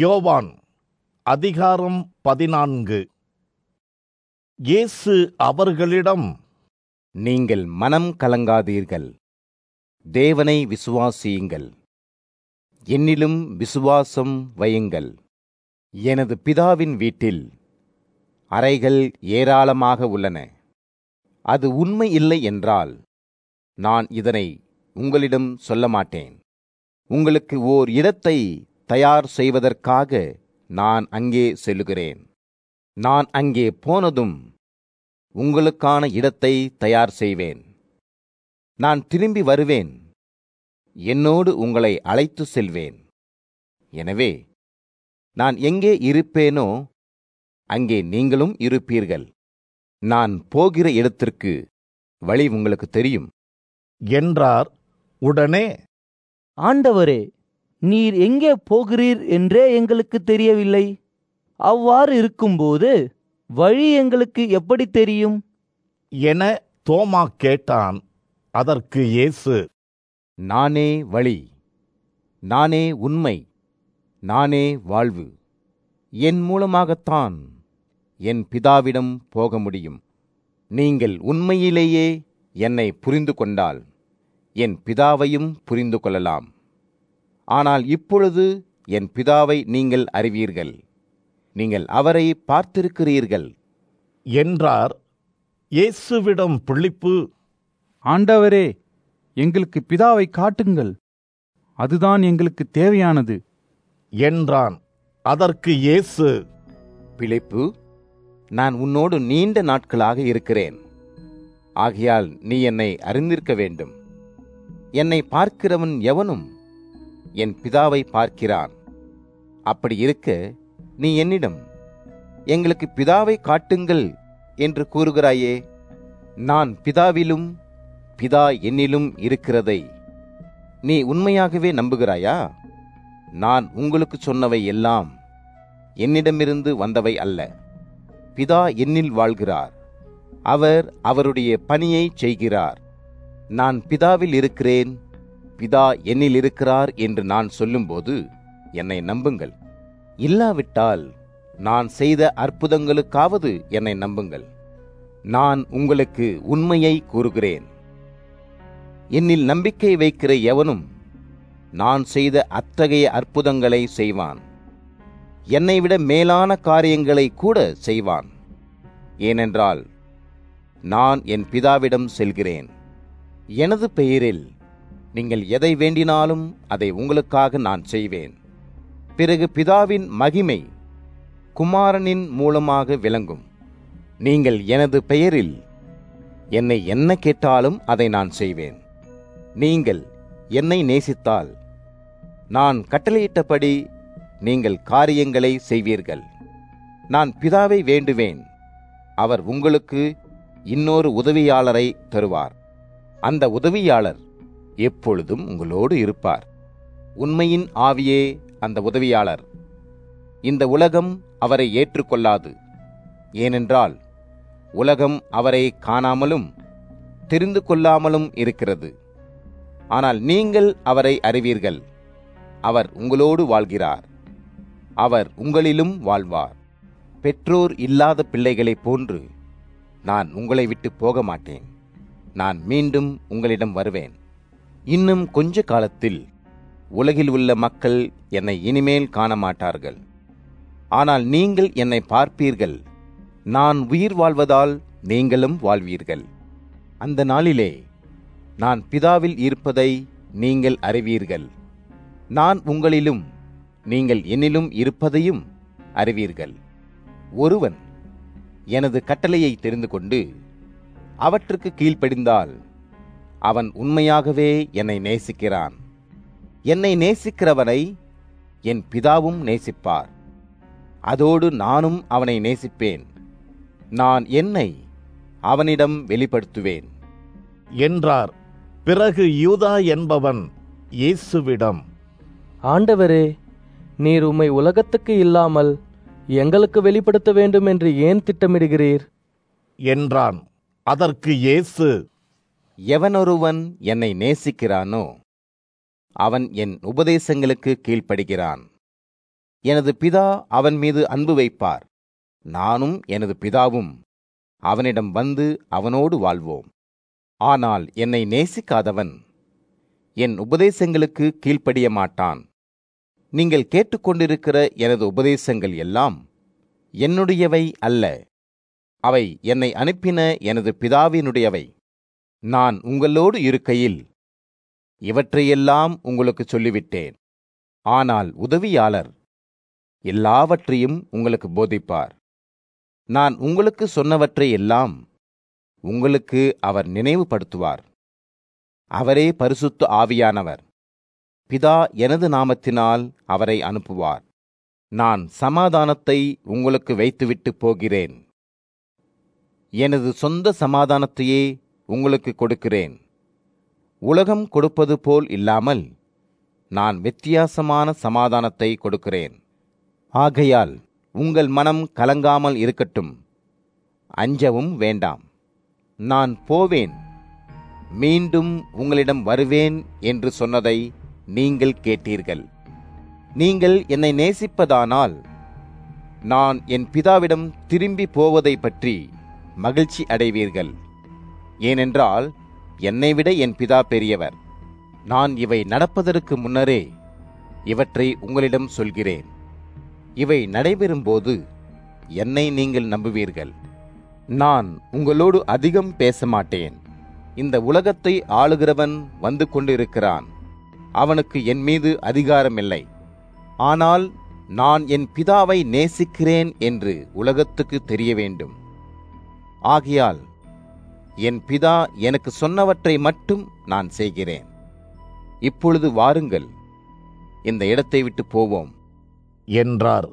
யோவான் அதிகாரம் பதினான்கு. இயேசு அவர்களிடம் நீங்கள் மனம் கலங்காதீர்கள். தேவனை விசுவாசியுங்கள். என்னிலும் விசுவாசம் வையுங்கள். எனது பிதாவின் வீட்டில் அறைகள் ஏராளமாக உள்ளன. அது உண்மை இல்லை என்றால் நான் இதனை உங்களிடம் சொல்ல மாட்டேன் உங்களுக்கு ஓர் இடத்தை தயார் செய்வதற்காக நான் அங்கே செல்லுகிறேன். நான் அங்கே போனதும் உங்களுக்கான இடத்தை தயார் செய்வேன். நான் திரும்பி வருவேன். என்னோடு உங்களை அழைத்து செல்வேன். எனவே நான் எங்கே இருப்பேனோ அங்கே நீங்களும் இருப்பீர்கள். நான் போகிற இடத்திற்கு வழி உங்களுக்கு தெரியும். என்றார் உடனே. ஆண்டவரே நீர் எங்கே போகிறீர் என்றே எங்களுக்கு தெரியவில்லை. அவ்வாறு இருக்கும்போது வழி எங்களுக்கு எப்படி தெரியும்? என தோமா கேட்டான். அதற்கு இயேசு நானே வழி நானே உண்மை நானே வாழ்வு. என் மூலமாகத்தான் என் பிதாவிடம் போக முடியும். நீங்கள் உண்மையிலேயே என்னை புரிந்து கொண்டால் என் பிதாவையும் புரிந்து கொள்ளலாம். ஆனால் இப்பொழுது என் பிதாவை நீங்கள் அறிவீர்கள். நீங்கள் அவரை பார்த்திருக்கிறீர்கள். என்றார் இயேசுவிடம் பிழிப்பு ஆண்டவரே எங்களுக்கு பிதாவை காட்டுங்கள். அதுதான் எங்களுக்கு தேவையானது. என்றான். அதற்கு இயேசு பிழைப்பு நான் உன்னோடு நீண்ட நாட்களாக இருக்கிறேன். ஆகையால் நீ என்னை அறிந்திருக்க வேண்டும். என்னை பார்க்கிறவன் எவனும் என் பிதாவை பார்க்கிறான். அப்படி இருக்க நீ என்னிடம் எங்களுக்கு பிதாவை காட்டுங்கள் என்று கூறுகிறாயே நான் பிதாவிலும் பிதா என்னிலும் இருக்கிறதை நீ உண்மையாகவே நம்புகிறாயா? நான் உங்களுக்கு சொன்னவை எல்லாம் என்னிடமிருந்து வந்தவை அல்ல. பிதா என்னில் வாழ்கிறார். அவர் அவருடைய பணியை செய்கிறார். நான் பிதாவில் இருக்கிறேன் பிதா என்னில் இருக்கிறார் என்று நான் சொல்லும்போது என்னை நம்புங்கள். இல்லாவிட்டால் நான் செய்த அற்புதங்களுக்காவது என்னை நம்புங்கள். நான் உங்களுக்கு உண்மையை கூறுகிறேன். என்னில் நம்பிக்கை வைக்கிற எவனும் நான் செய்த அத்தகைய அற்புதங்களை செய்வான். என்னை விட மேலான காரியங்களை கூட செய்வான். ஏனென்றால் நான் என் பிதாவிடம் செல்கிறேன். எனது பெயரில் நீங்கள் எதை வேண்டினாலும் அதை உங்களுக்காக நான் செய்வேன். பிறகு பிதாவின் மகிமை குமாரனின் மூலமாக விளங்கும். நீங்கள் எனது பெயரில் என்னை என்ன கேட்டாலும் அதை நான் செய்வேன். நீங்கள் என்னை நேசித்தால் நான் கட்டளையிட்டபடி நீங்கள் காரியங்களை செய்வீர்கள். நான் பிதாவை வேண்டுவேன். அவர் உங்களுக்கு இன்னொரு உதவியாளரை தருவார். அந்த உதவியாளர் எப்பொழுதும் உங்களோடு இருப்பார். உண்மையின் ஆவியே அந்த உதவியாளர். இந்த உலகம் அவரை ஏற்றுக்கொள்ளாது. ஏனென்றால் உலகம் அவரை காணாமலும் தெரிந்து கொள்ளாமலும் இருக்கிறது. ஆனால் நீங்கள் அவரை அறிவீர்கள். அவர் உங்களோடு வாழ்கிறார். அவர் உங்களிலும் வாழ்வார். பெற்றோர் இல்லாத பிள்ளைகளைப் போன்று நான் உங்களை விட்டு போக மாட்டேன் நான் மீண்டும் உங்களிடம் வருவேன். இன்னும் கொஞ்ச காலத்தில் உலகில் உள்ள மக்கள் என்னை இனிமேல் காண மாட்டார்கள் ஆனால் நீங்கள் என்னை பார்ப்பீர்கள். நான் உயிர் வாழ்வதால் நீங்களும் வாழ்வீர்கள். அந்த நாளிலே நான் பிதாவில் இருப்பதை நீங்கள் அறிவீர்கள். நான் உங்களிலும் நீங்கள் என்னிலும் இருப்பதையும் அறிவீர்கள். ஒருவன் எனது கட்டளையை தெரிந்து கொண்டு அவற்றுக்கு கீழ்ப்படிந்தால் அவன் உண்மையாகவே என்னை நேசிக்கிறான். என்னை நேசிக்கிறவனை என் பிதாவும் நேசிப்பார். அதோடு நானும் அவனை நேசிப்பேன். நான் என்னை அவனிடம் வெளிப்படுத்துவேன். என்றார். பிறகு யூதா என்பவன் இயேசுவிடம் ஆண்டவரே நீர் உம்மை உலகத்துக்கு இல்லாமல் எங்களுக்கு வெளிப்படுத்த வேண்டும் என்று ஏன் திட்டமிடுகிறீர்? என்றான். அதற்கு இயேசு எவனொருவன் என்னை நேசிக்கிறானோ அவன் என் உபதேசங்களுக்கு கீழ்ப்படுகிறான். எனது பிதா அவன் மீது அன்பு வைப்பார். நானும் எனது பிதாவும் அவனிடம் வந்து அவனோடு வாழ்வோம். ஆனால் என்னை நேசிக்காதவன் என் உபதேசங்களுக்கு கீழ்ப்படிய மாட்டான். நீங்கள் கேட்டுக்கொண்டிருக்கிற எனது உபதேசங்கள் எல்லாம் என்னுடையவை அல்ல. அவை என்னை அனுப்பின எனது பிதாவினுடையவை. நான் உங்களோடு இருக்கையில் இவற்றையெல்லாம் உங்களுக்கு சொல்லிவிட்டேன். ஆனால் உதவியாளர் எல்லாவற்றையும் உங்களுக்கு போதிப்பார். நான் உங்களுக்கு சொன்னவற்றையெல்லாம் உங்களுக்கு அவர் நினைவுபடுத்துவார். அவரே பரிசுத்து ஆவியானவர். பிதா எனது நாமத்தினால் அவரை அனுப்புவார். நான் சமாதானத்தை உங்களுக்கு வைத்துவிட்டு போகிறேன். எனது சொந்த சமாதானத்தையே உங்களுக்கு கொடுக்கிறேன். உலகம் கொடுப்பது போல் இல்லாமல் நான் வித்தியாசமான சமாதானத்தை கொடுக்கிறேன். ஆகையால் உங்கள் மனம் கலங்காமல் இருக்கட்டும். அஞ்சவும் வேண்டாம். நான் போவேன். மீண்டும் உங்களிடம் வருவேன் என்று சொன்னதை நீங்கள் கேட்டீர்கள். நீங்கள் என்னை நேசிப்பதானால் நான் என் பிதாவிடம் திரும்பி போவதை பற்றி மகிழ்ச்சி அடைவீர்கள். ஏனென்றால் என்னை விட என் பிதா பெரியவர். நான் இவை நடப்பதற்கு முன்னரே இவற்றை உங்களிடம் சொல்கிறேன். இவை நடைபெறும்போது என்னை நீங்கள் நம்புவீர்கள். நான் உங்களோடு அதிகம் பேச மாட்டேன் இந்த உலகத்தை ஆளுகிறவன் வந்து கொண்டிருக்கிறான். அவனுக்கு என் மீது அதிகாரமில்லை. ஆனால் நான் என் பிதாவை நேசிக்கிறேன் என்று உலகத்துக்கு தெரிய வேண்டும். ஆகையால் என் பிதா எனக்கு சொன்னவற்றை மட்டும் நான் செய்கிறேன். இப்பொழுது வாருங்கள். இந்த இடத்தை விட்டு போவோம். என்றார்.